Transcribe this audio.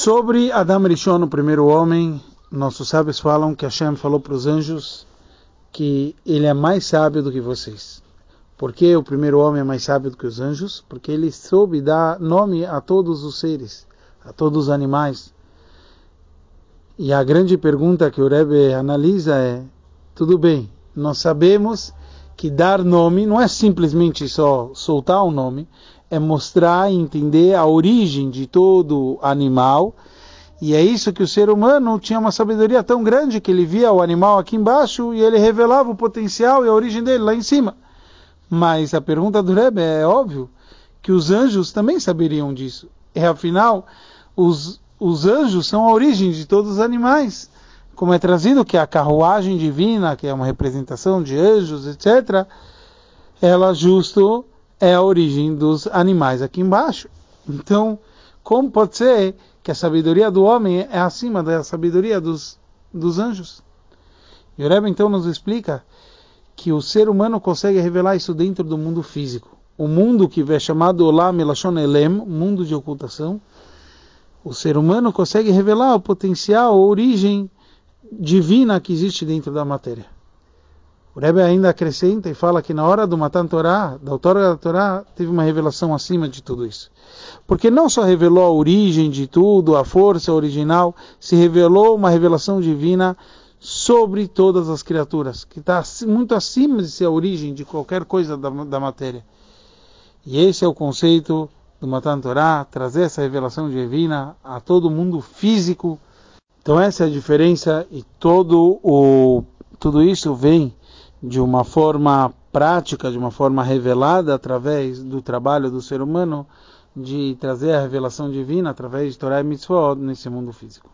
Sobre Adam Rishon, o primeiro homem, nossos sábios falam que Hashem falou para os anjos que ele é mais sábio do que vocês. Por que o primeiro homem é mais sábio do que os anjos? Porque ele soube dar nome a todos os seres, a todos os animais. E a grande pergunta que o Rebbe analisa é: tudo bem, nós sabemos que dar nome não é simplesmente só soltar o um nome, é mostrar e entender a origem de todo animal. E é isso que o ser humano tinha uma sabedoria tão grande que ele via o animal aqui embaixo e ele revelava o potencial e a origem dele lá em cima. Mas a pergunta do Rebbe é óbvio que os anjos também saberiam disso. E afinal, os, os anjos são a origem de todos os animais. Como é trazido que a carruagem divina, que é uma representação de anjos, etc., ela justo é a origem dos animais aqui embaixo. Então, como pode ser que a sabedoria do homem é acima da sabedoria dos, dos anjos? E o Rebbe então nos explica que o ser humano consegue revelar isso dentro do mundo físico. O mundo que é chamado Olam Elashon Elem, mundo de ocultação, o ser humano consegue revelar o potencial, a origem divina que existe dentro da matéria. O Rebbe ainda acrescenta e fala que na hora do Matan Torá, da autora da Torá, teve uma revelação acima de tudo isso. Porque não só revelou a origem de tudo, a força original, se revelou uma revelação divina sobre todas as criaturas, que está muito acima de ser a origem de qualquer coisa da, da matéria. E esse é o conceito do Matan Torá, trazer essa revelação divina a todo mundo físico. Então essa é a diferença e todo o, tudo isso vem de uma forma prática, de uma forma revelada através do trabalho do ser humano, de trazer a revelação divina através de Torah e Mitzvot nesse mundo físico.